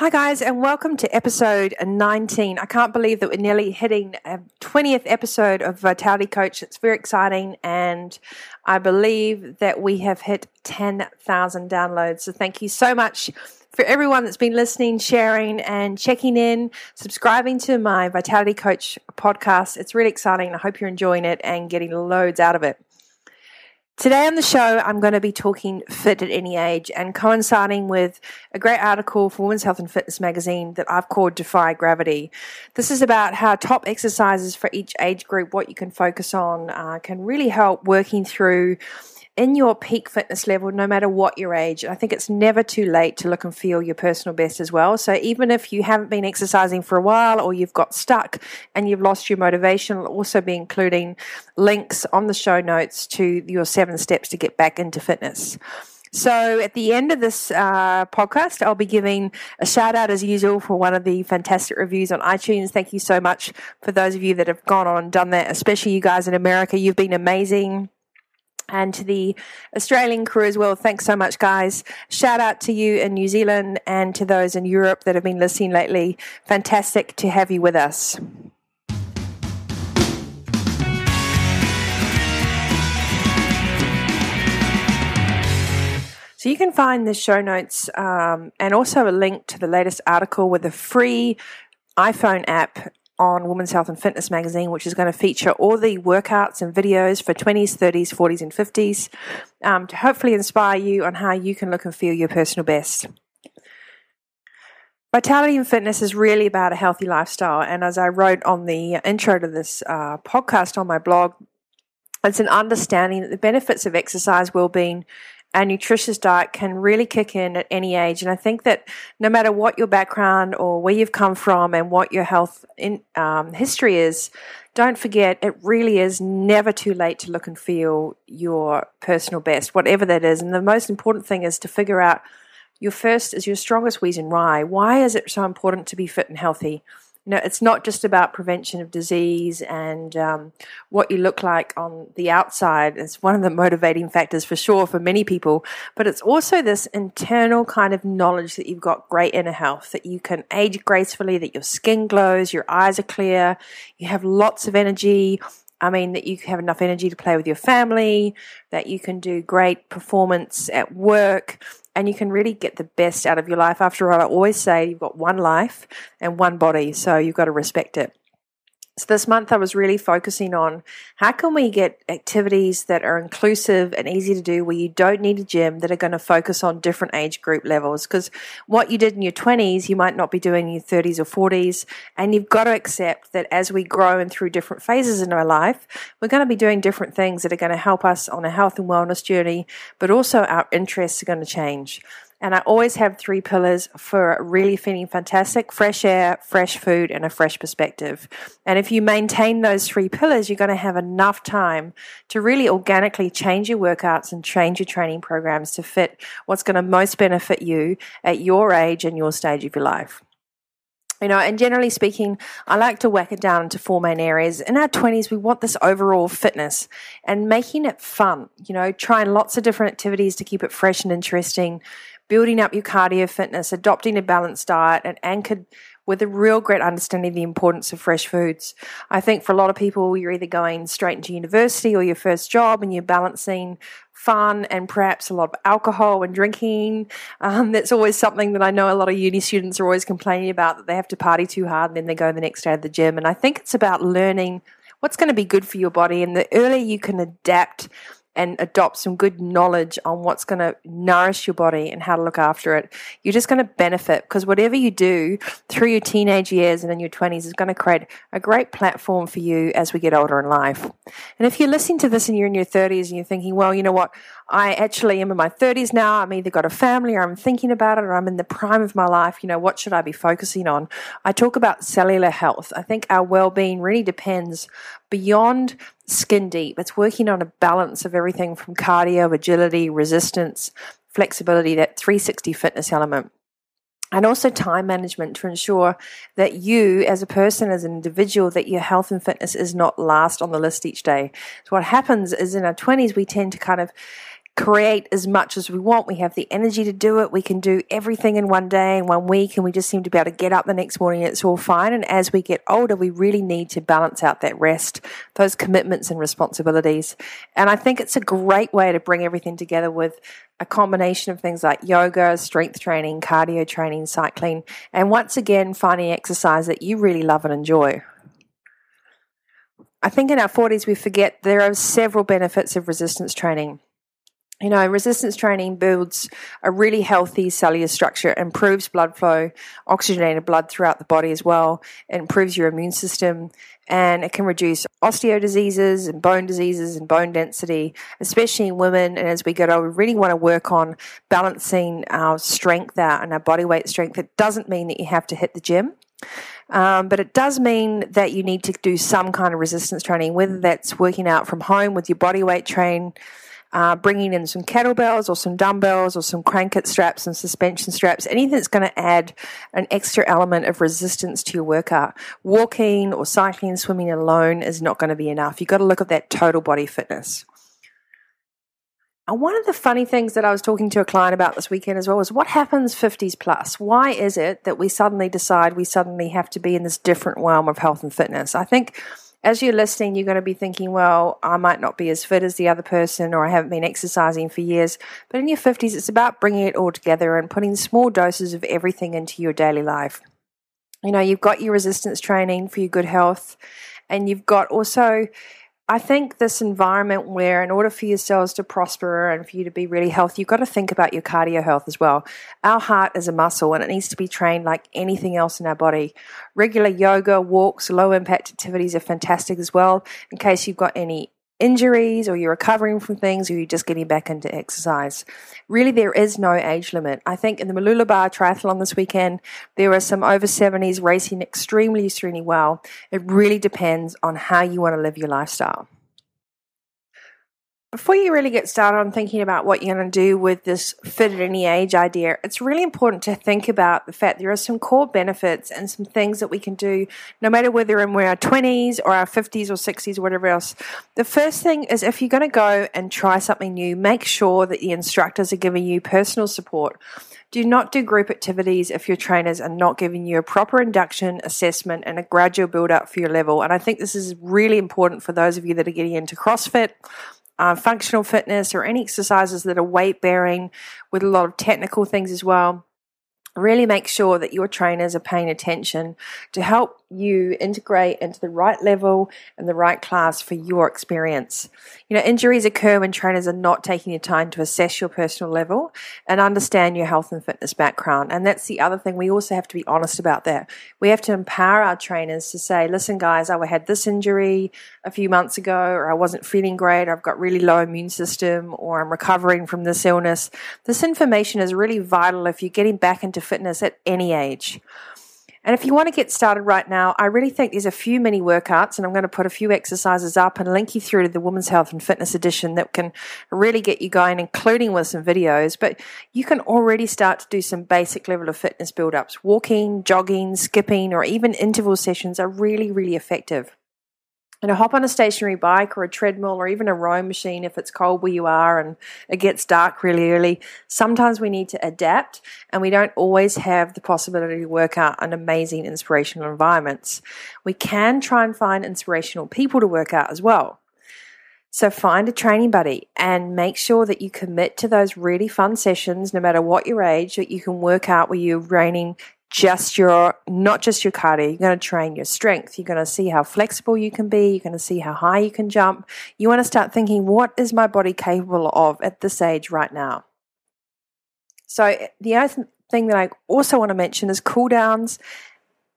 Hi, guys, and welcome to episode 19. I can't believe that we're nearly hitting um, a 20th episode of Vitality Coach. It's very exciting, and I believe that we have hit 10,000 downloads. So, thank you so much for everyone that's been listening, sharing, and checking in, subscribing to my Vitality Coach podcast. It's really exciting. I hope you're enjoying it and getting loads out of it. Today on the show, I'm going to be talking fit at any age and coinciding with a great article for Women's Health and Fitness magazine that I've called Defy Gravity. This is about how top exercises for each age group, what you can focus on, uh, can really help working through in your peak fitness level, no matter what your age. I think it's never too late to look and feel your personal best as well. So even if you haven't been exercising for a while or you've got stuck and you've lost your motivation, I'll also be including links on the show notes to your seven steps to get back into fitness. So at the end of this uh, podcast, I'll be giving a shout out as usual for one of the fantastic reviews on iTunes. Thank you so much for those of you that have gone on and done that, especially you guys in America. You've been amazing and to the Australian crew as well. Thanks so much, guys. Shout out to you in New Zealand and to those in Europe that have been listening lately. Fantastic to have you with us. So you can find the show notes um, and also a link to the latest article with a free iPhone app on Women's Health and Fitness magazine, which is going to feature all the workouts and videos for 20s, 30s, 40s, and 50s um, to hopefully inspire you on how you can look and feel your personal best. Vitality and fitness is really about a healthy lifestyle. And as I wrote on the intro to this uh, podcast on my blog, it's an understanding that the benefits of exercise, well-being, a nutritious diet can really kick in at any age. And I think that no matter what your background or where you've come from and what your health in, um, history is, don't forget it really is never too late to look and feel your personal best, whatever that is. And the most important thing is to figure out your first is your strongest reason why. Why is it so important to be fit and healthy? You know, it's not just about prevention of disease and um, what you look like on the outside. It's one of the motivating factors for sure for many people, but it's also this internal kind of knowledge that you've got great inner health, that you can age gracefully, that your skin glows, your eyes are clear, you have lots of energy. I mean, that you have enough energy to play with your family, that you can do great performance at work, and you can really get the best out of your life. After all, I always say you've got one life and one body, so you've got to respect it. So this month I was really focusing on how can we get activities that are inclusive and easy to do where you don't need a gym that are going to focus on different age group levels because what you did in your 20s you might not be doing in your 30s or 40s and you've got to accept that as we grow and through different phases in our life we're going to be doing different things that are going to help us on a health and wellness journey but also our interests are going to change. And I always have three pillars for really feeling fantastic fresh air, fresh food, and a fresh perspective. And if you maintain those three pillars, you're going to have enough time to really organically change your workouts and change your training programs to fit what's going to most benefit you at your age and your stage of your life. You know, and generally speaking, I like to whack it down into four main areas. In our 20s, we want this overall fitness and making it fun, you know, trying lots of different activities to keep it fresh and interesting, building up your cardio fitness, adopting a balanced diet, and anchored with a real great understanding of the importance of fresh foods. I think for a lot of people, you're either going straight into university or your first job and you're balancing fun and perhaps a lot of alcohol and drinking. Um, that's always something that I know a lot of uni students are always complaining about that they have to party too hard and then they go the next day to the gym. And I think it's about learning what's going to be good for your body. And the earlier you can adapt and adopt some good knowledge on what's going to nourish your body and how to look after it, you're just going to benefit because whatever you do through your teenage years and in your 20s is going to create a great platform for you as we get older in life. And if you're listening to this and you're in your 30s and you're thinking, well, you know what, I actually am in my 30s now. I'm either got a family or I'm thinking about it or I'm in the prime of my life. You know, what should I be focusing on? I talk about cellular health. I think our well being really depends beyond skin deep. It's working on a balance of everything from cardio, agility, resistance, flexibility, that 360 fitness element and also time management to ensure that you as a person as an individual that your health and fitness is not last on the list each day so what happens is in our 20s we tend to kind of create as much as we want. We have the energy to do it. We can do everything in one day, in one week, and we just seem to be able to get up the next morning. It's all fine. And as we get older, we really need to balance out that rest, those commitments and responsibilities. And I think it's a great way to bring everything together with a combination of things like yoga, strength training, cardio training, cycling, and once again, finding exercise that you really love and enjoy. I think in our 40s, we forget there are several benefits of resistance training you know, resistance training builds a really healthy cellular structure, improves blood flow, oxygenated blood throughout the body as well. It improves your immune system and it can reduce osteo diseases and bone diseases and bone density, especially in women. And as we get older, we really want to work on balancing our strength out and our body weight strength. It doesn't mean that you have to hit the gym. Um, but it does mean that you need to do some kind of resistance training, whether that's working out from home with your body weight train, uh, bringing in some kettlebells or some dumbbells or some crankit straps and suspension straps, anything that's going to add an extra element of resistance to your workout. Walking or cycling, swimming alone is not going to be enough. You've got to look at that total body fitness. And one of the funny things that I was talking to a client about this weekend as well was what happens 50s plus? Why is it that we suddenly decide we suddenly have to be in this different realm of health and fitness? I think as you're listening, you're going to be thinking, well, I might not be as fit as the other person, or I haven't been exercising for years. But in your 50s, it's about bringing it all together and putting small doses of everything into your daily life. You know, you've got your resistance training for your good health, and you've got also I think this environment where, in order for your cells to prosper and for you to be really healthy, you've got to think about your cardio health as well. Our heart is a muscle and it needs to be trained like anything else in our body. Regular yoga, walks, low impact activities are fantastic as well in case you've got any injuries or you're recovering from things or you're just getting back into exercise. Really, there is no age limit. I think in the Mooloolaba Triathlon this weekend, there are some over 70s racing extremely, extremely well. It really depends on how you want to live your lifestyle before you really get started on thinking about what you're going to do with this fit at any age idea, it's really important to think about the fact there are some core benefits and some things that we can do no matter whether we're in our 20s or our 50s or 60s or whatever else. The first thing is if you're going to go and try something new, make sure that the instructors are giving you personal support. Do not do group activities if your trainers are not giving you a proper induction, assessment, and a gradual build up for your level. And I think this is really important for those of you that are getting into CrossFit uh, functional fitness or any exercises that are weight bearing with a lot of technical things as well. Really make sure that your trainers are paying attention to help you integrate into the right level and the right class for your experience. You know, injuries occur when trainers are not taking the time to assess your personal level and understand your health and fitness background. And that's the other thing. We also have to be honest about that. We have to empower our trainers to say, listen, guys, I had this injury a few months ago, or I wasn't feeling great, or I've got really low immune system, or I'm recovering from this illness. This information is really vital if you're getting back into fitness at any age. And if you want to get started right now, I really think there's a few mini workouts, and I'm going to put a few exercises up and link you through to the Women's Health and Fitness Edition that can really get you going, including with some videos. But you can already start to do some basic level of fitness build ups. Walking, jogging, skipping, or even interval sessions are really, really effective and hop on a stationary bike or a treadmill or even a rowing machine if it's cold where you are and it gets dark really early. Sometimes we need to adapt and we don't always have the possibility to work out in amazing inspirational environments. We can try and find inspirational people to work out as well. So find a training buddy and make sure that you commit to those really fun sessions, no matter what your age, that you can work out where you're raining just your not just your cardio you're going to train your strength. You're going to see how flexible you can be. You're going to see how high you can jump. You want to start thinking what is my body capable of at this age right now? So eh, the other thing that i also want to mention is cool downs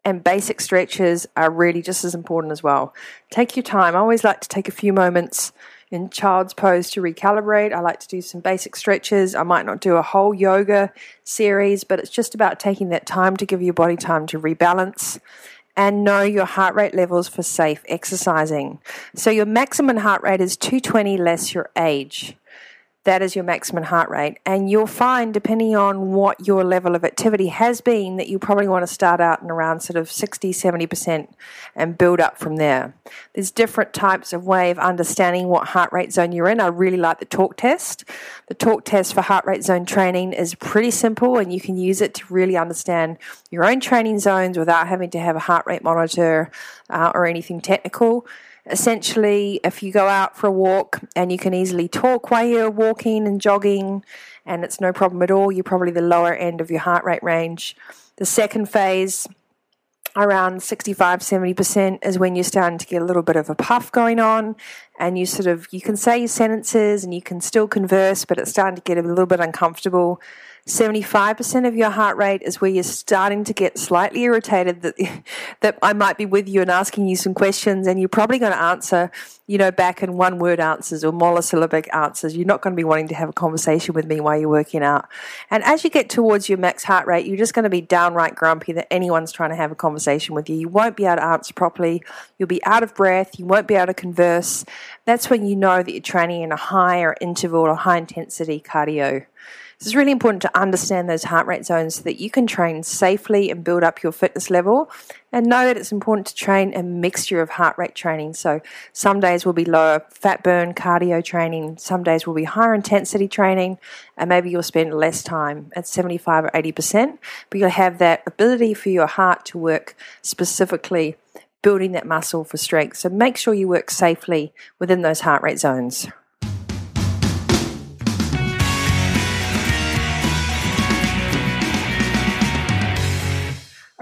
and basic stretches are really just as important as well. Take your time. I always like to take a few moments in child's pose to recalibrate. I like to do some basic stretches. I might not do a whole yoga series, but it's just about taking that time to give your body time to rebalance and know your heart rate levels for safe exercising. So your maximum heart rate is 220 less your age that is your maximum heart rate. And you'll find, depending on what your level of activity has been, that you probably want to start out in around sort of 60, 70% and build up from there. There's different types of way of understanding what heart rate zone you're in. I really like the talk test. The talk test for heart rate zone training is pretty simple and you can use it to really understand your own training zones without having to have a heart rate monitor uh, or anything technical essentially, if you go out for a walk and you can easily talk while you're walking and jogging, and it's no problem at all, you're probably the lower end of your heart rate range. The second phase, around 65 70% is when you're starting to get a little bit of a puff going on and you sort of you can say your sentences and you can still converse but it's starting to get a little bit uncomfortable 75% of your heart rate is where you're starting to get slightly irritated that that I might be with you and asking you some questions and you're probably going to answer, you know, back in one word answers or monosyllabic answers. You're not going to be wanting to have a conversation with me while you're working out. And as you get towards your max heart rate, you're just going to be downright grumpy that anyone's trying to have a conversation with you. You won't be able to answer properly. You'll be out of breath. You won't be able to converse. That's when you know that you're training in a higher interval or high intensity cardio. It's really important to understand those heart rate zones so that you can train safely and build up your fitness level. And know that it's important to train a mixture of heart rate training. So some days will be lower fat burn cardio training, some days will be higher intensity training, and maybe you'll spend less time at 75 or 80%, but you'll have that ability for your heart to work specifically building that muscle for strength. So make sure you work safely within those heart rate zones.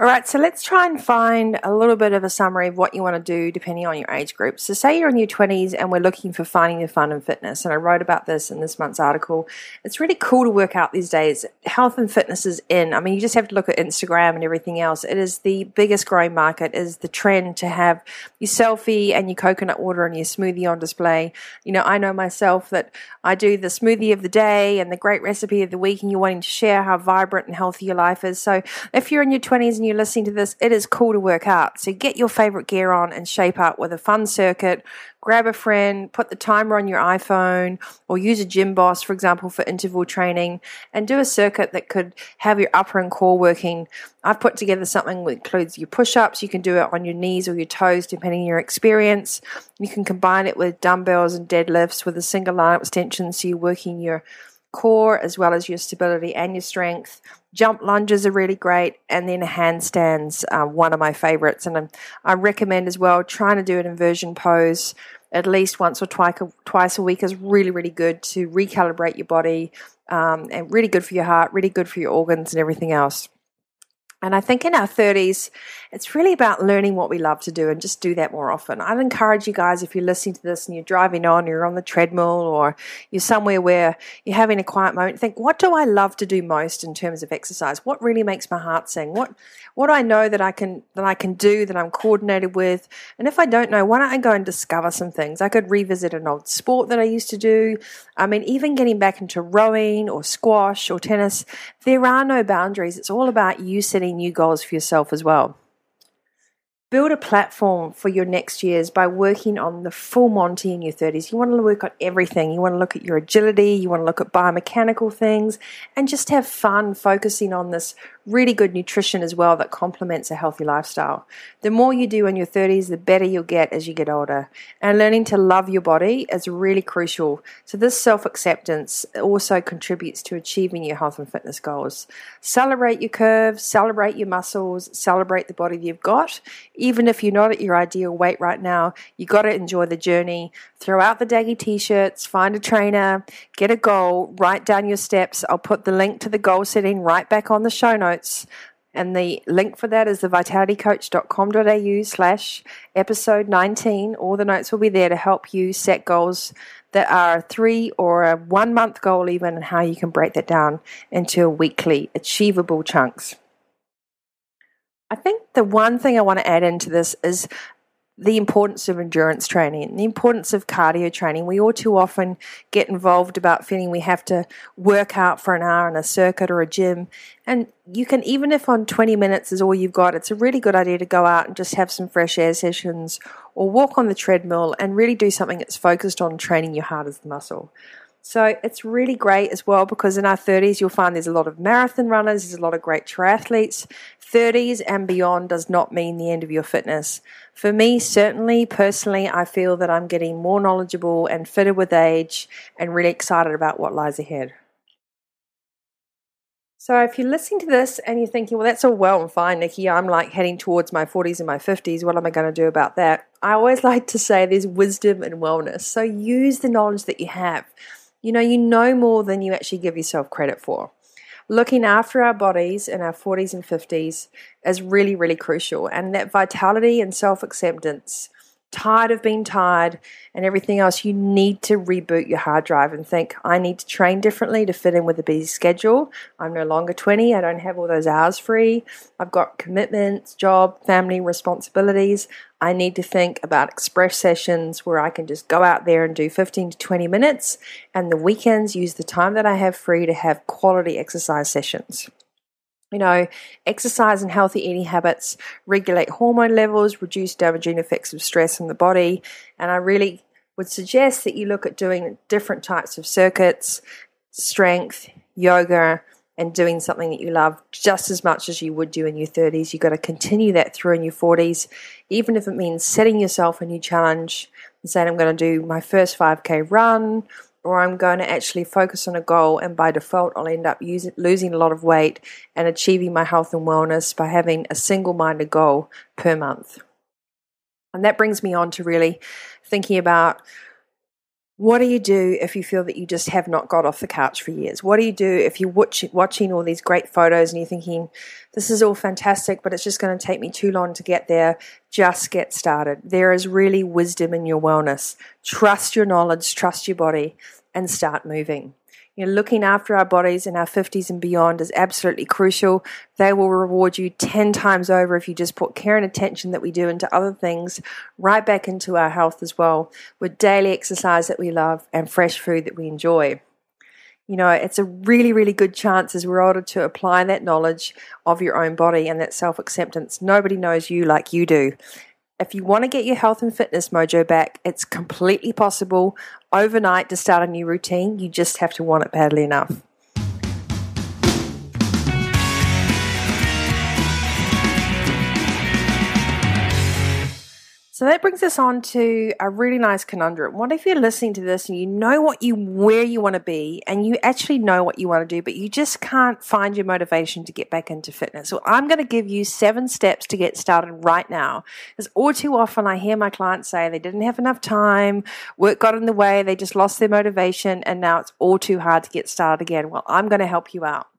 All right, so let's try and find a little bit of a summary of what you want to do depending on your age group. So, say you're in your 20s and we're looking for finding the fun and fitness, and I wrote about this in this month's article. It's really cool to work out these days. Health and fitness is in. I mean, you just have to look at Instagram and everything else. It is the biggest growing market, is the trend to have your selfie and your coconut water and your smoothie on display. You know, I know myself that I do the smoothie of the day and the great recipe of the week, and you're wanting to share how vibrant and healthy your life is. So, if you're in your 20s and you you're listening to this, it is cool to work out. So get your favorite gear on and shape up with a fun circuit. Grab a friend, put the timer on your iPhone, or use a Gymboss, for example, for interval training, and do a circuit that could have your upper and core working. I've put together something that includes your push ups. You can do it on your knees or your toes, depending on your experience. You can combine it with dumbbells and deadlifts with a single line extension, so you're working your core as well as your stability and your strength. Jump lunges are really great, and then handstands are one of my favorites. And I recommend as well trying to do an inversion pose at least once or twice a, twice a week is really really good to recalibrate your body um, and really good for your heart, really good for your organs and everything else. And I think in our 30s, it's really about learning what we love to do and just do that more often. I'd encourage you guys, if you're listening to this and you're driving on, you're on the treadmill, or you're somewhere where you're having a quiet moment, think, what do I love to do most in terms of exercise? What really makes my heart sing? What what I know that I can that I can do that I'm coordinated with. And if I don't know, why don't I go and discover some things? I could revisit an old sport that I used to do. I mean, even getting back into rowing or squash or tennis, there are no boundaries. It's all about you setting new goals for yourself as well. Build a platform for your next years by working on the full Monty in your 30s. You want to work on everything. You want to look at your agility, you want to look at biomechanical things, and just have fun focusing on this really good nutrition as well that complements a healthy lifestyle. The more you do in your 30s, the better you'll get as you get older. And learning to love your body is really crucial. So, this self acceptance also contributes to achieving your health and fitness goals. Celebrate your curves, celebrate your muscles, celebrate the body you've got. Even if you're not at your ideal weight right now, you've got to enjoy the journey. Throw out the daggy t shirts, find a trainer, get a goal, write down your steps. I'll put the link to the goal setting right back on the show notes notes. And the link for that is the vitalitycoach.com.au slash episode 19. All the notes will be there to help you set goals that are a three or a one month goal, even, and how you can break that down into weekly achievable chunks. I think the one thing I want to add into this is the importance of endurance training, the importance of cardio training. We all too often get involved about feeling we have to work out for an hour in a circuit or a gym. And you can, even if on 20 minutes is all you've got, it's a really good idea to go out and just have some fresh air sessions or walk on the treadmill and really do something that's focused on training your heart as the muscle. So it's really great as well because in our 30s, you'll find there's a lot of marathon runners, there's a lot of great triathletes. 30s and beyond does not mean the end of your fitness. For me, certainly, personally, I feel that I'm getting more knowledgeable and fitter with age and really excited about what lies ahead. So, if you're listening to this and you're thinking, well, that's all well and fine, Nikki, I'm like heading towards my 40s and my 50s, what am I going to do about that? I always like to say there's wisdom and wellness. So, use the knowledge that you have. You know, you know more than you actually give yourself credit for. Looking after our bodies in our 40s and 50s is really, really crucial. And that vitality and self acceptance tired of being tired and everything else, you need to reboot your hard drive and think, I need to train differently to fit in with a busy schedule. I'm no longer 20. I don't have all those hours free. I've got commitments, job, family responsibilities. I need to think about express sessions where I can just go out there and do 15 to 20 minutes and the weekends use the time that I have free to have quality exercise sessions you know, exercise and healthy eating habits regulate hormone levels, reduce damaging effects of stress in the body. And I really would suggest that you look at doing different types of circuits, strength, yoga, and doing something that you love just as much as you would do in your 30s. You've got to continue that through in your 40s, even if it means setting yourself a new challenge and saying, I'm going to do my first 5K run or I'm going to actually focus on a goal, and by default, I'll end up using, losing a lot of weight and achieving my health and wellness by having a single minded goal per month. And that brings me on to really thinking about what do you do if you feel that you just have not got off the couch for years? What do you do if you're watch, watching all these great photos and you're thinking, this is all fantastic, but it's just going to take me too long to get there? Just get started. There is really wisdom in your wellness. Trust your knowledge, trust your body, and start moving. You know, looking after our bodies in our 50s and beyond is absolutely crucial. They will reward you 10 times over if you just put care and attention that we do into other things right back into our health as well, with daily exercise that we love and fresh food that we enjoy. You know, it's a really, really good chance as we're older to apply that knowledge of your own body and that self acceptance. Nobody knows you like you do. If you want to get your health and fitness mojo back, it's completely possible overnight to start a new routine. You just have to want it badly enough. So that brings us on to a really nice conundrum. What if you're listening to this and you know what you where you want to be and you actually know what you want to do, but you just can't find your motivation to get back into fitness? So I'm going to give you seven steps to get started right now. Because all too often I hear my clients say they didn't have enough time, work got in the way, they just lost their motivation, and now it's all too hard to get started again. Well, I'm going to help you out.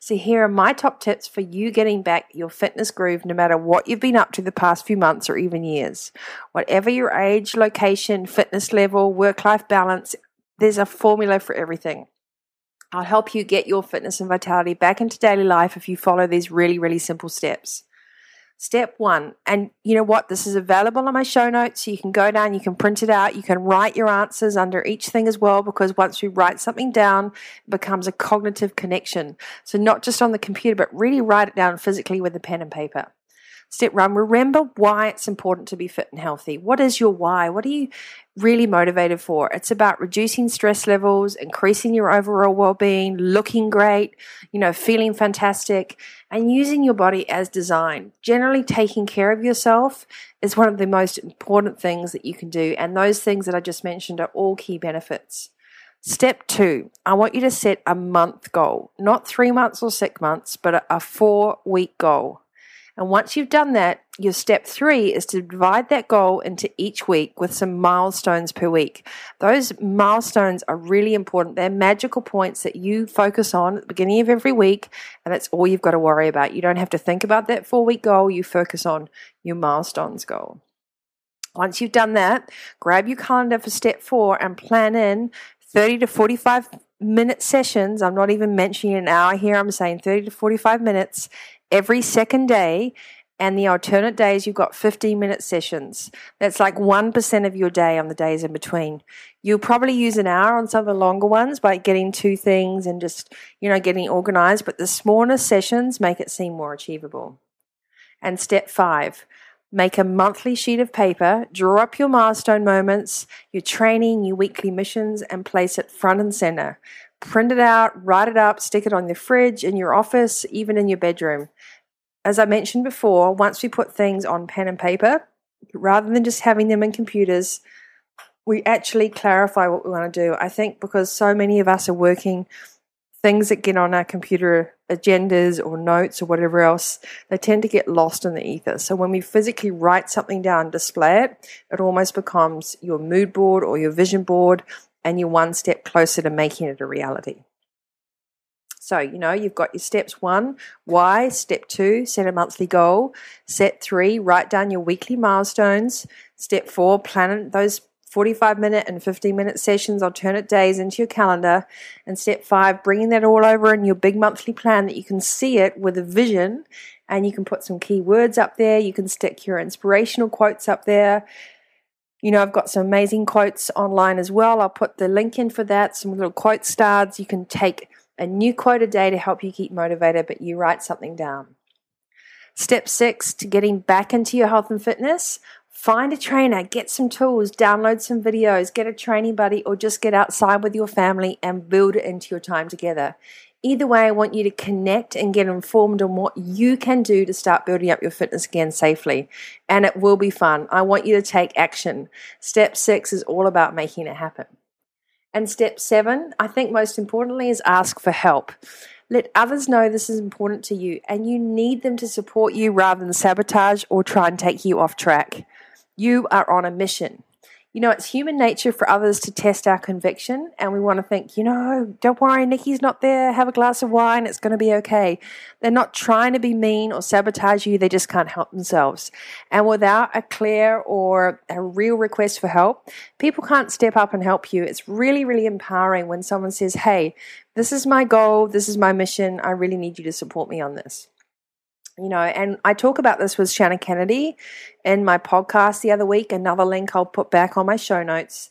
So, here are my top tips for you getting back your fitness groove no matter what you've been up to the past few months or even years. Whatever your age, location, fitness level, work life balance, there's a formula for everything. I'll help you get your fitness and vitality back into daily life if you follow these really, really simple steps. Step one, and you know what? This is available on my show notes. So you can go down, you can print it out, you can write your answers under each thing as well, because once you write something down, it becomes a cognitive connection. So not just on the computer, but really write it down physically with a pen and paper. Step one, remember why it's important to be fit and healthy. What is your why? What are you really motivated for? It's about reducing stress levels, increasing your overall well being, looking great, you know, feeling fantastic, and using your body as designed. Generally, taking care of yourself is one of the most important things that you can do. And those things that I just mentioned are all key benefits. Step two, I want you to set a month goal, not three months or six months, but a four week goal. And once you've done that, your step three is to divide that goal into each week with some milestones per week. Those milestones are really important. They're magical points that you focus on at the beginning of every week, and that's all you've got to worry about. You don't have to think about that four week goal, you focus on your milestones goal. Once you've done that, grab your calendar for step four and plan in 30 to 45 minute sessions. I'm not even mentioning an hour here, I'm saying 30 to 45 minutes every second day And the alternate days, you've got 15 minute sessions. That's like 1% of your day on the days in between. You'll probably use an hour on some of the longer ones by getting two things and just, you know, getting organized. But the smaller sessions make it seem more achievable. And step five, Make a monthly sheet of paper, draw up your milestone moments, your training, your weekly missions, and place it front and center. Print it out, write it up, stick it on the fridge, in your office, even in your bedroom. As I mentioned before, once we put things on pen and paper, rather than just having them in computers, we actually clarify what we want to do. I think because so many of us are working things that get on our computer agendas or notes or whatever else, they tend to get lost in the ether. So when we physically write something down, display it, it almost becomes your mood board or your vision board, and you're one step closer to making it a reality. So, you know, you've got your steps one, why, step two, set a monthly goal, step three, write down your weekly milestones, step four, plan those 45 minute and 15 minute sessions, alternate days into your calendar. And step five, bringing that all over in your big monthly plan that you can see it with a vision and you can put some key words up there. You can stick your inspirational quotes up there. You know, I've got some amazing quotes online as well. I'll put the link in for that, some little quote stars. You can take a new quote a day to help you keep motivated, but you write something down. Step six to getting back into your health and fitness. Find a trainer, get some tools, download some videos, get a training buddy, or just get outside with your family and build it into your time together. Either way, I want you to connect and get informed on what you can do to start building up your fitness again safely. And it will be fun. I want you to take action. Step six is all about making it happen. And step seven, I think most importantly, is ask for help. Let others know this is important to you and you need them to support you rather than sabotage or try and take you off track. You are on a mission. You know, it's human nature for others to test our conviction, and we want to think, you know, don't worry, Nikki's not there, have a glass of wine, it's going to be okay. They're not trying to be mean or sabotage you, they just can't help themselves. And without a clear or a real request for help, people can't step up and help you. It's really, really empowering when someone says, hey, this is my goal, this is my mission, I really need you to support me on this you know, and I talk about this with Shannon Kennedy in my podcast the other week. Another link I'll put back on my show notes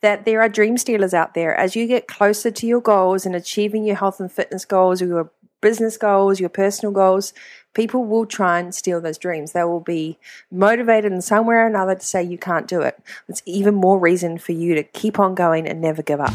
that there are dream stealers out there. As you get closer to your goals and achieving your health and fitness goals or your business goals, your personal goals, people will try and steal those dreams. They will be motivated in some way or another to say you can't do it. It's even more reason for you to keep on going and never give up.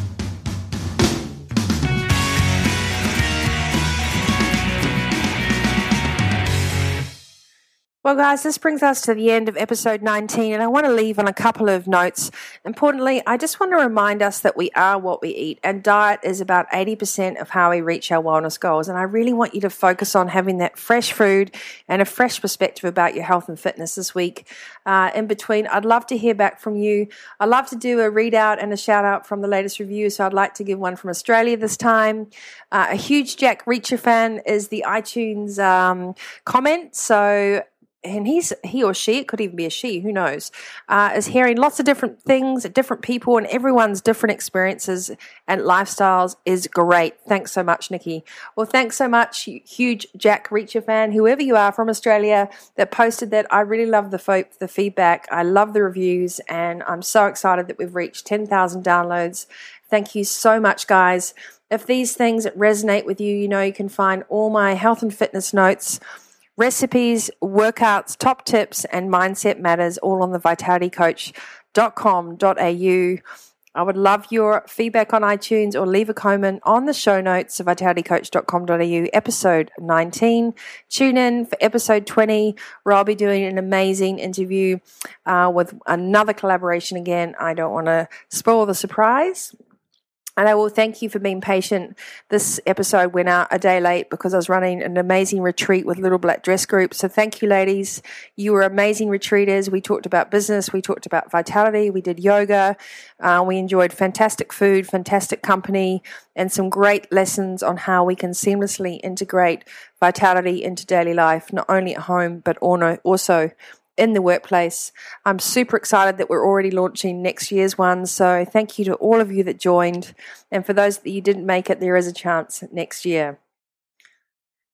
Well, guys, this brings us to the end of episode 19, and I want to leave on a couple of notes. Importantly, I just want to remind us that we are what we eat, and diet is about 80% of how we reach our wellness goals. And I really want you to focus on having that fresh food and a fresh perspective about your health and fitness this week. Uh, in between, I'd love to hear back from you. I'd love to do a readout and a shout out from the latest review, so I'd like to give one from Australia this time. Uh, a huge Jack Reacher fan is the iTunes um, comment, so and he's he or she it could even be a she who knows uh, is hearing lots of different things different people and everyone's different experiences and lifestyles is great. Thanks so much nikki. Well thanks so much huge jack reacher fan whoever you are from australia that posted that i really love the fo- the feedback. I love the reviews and i'm so excited that we've reached 10000 downloads. Thank you so much guys. If these things resonate with you you know you can find all my health and fitness notes recipes, workouts, top tips, and mindset matters all on the vitalitycoach.com.au. I would love your feedback on iTunes or leave a comment on the show notes of vitalitycoach.com.au episode 19. Tune in for episode 20 where I'll be doing an amazing interview uh, with another collaboration again. I don't want to spoil the surprise. And I will thank you for being patient. This episode went out a day late because I was running an amazing retreat with Little Black Dress Group. So thank you, ladies. You were amazing retreaters. We talked about business, we talked about vitality, we did yoga, uh, we enjoyed fantastic food, fantastic company, and some great lessons on how we can seamlessly integrate vitality into daily life, not only at home, but also in the workplace. I'm super excited that we're already launching next year's one. So thank you to all of you that joined. And for those that you didn't make it, there is a chance next year.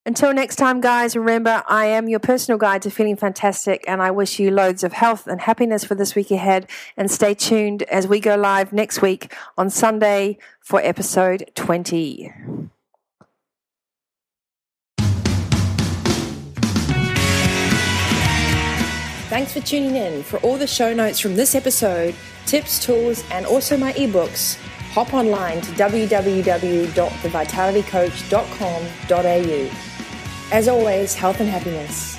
Until next time, guys, remember I am your personal guide to feeling fantastic, and I wish you loads of health and happiness for this week ahead. And stay tuned as we go live next week on Sunday for episode 20. Thanks for tuning in. For all the show notes from this episode, tips, tools, and also my ebooks, hop online to www.thevitalitycoach.com.au. As always, health and happiness.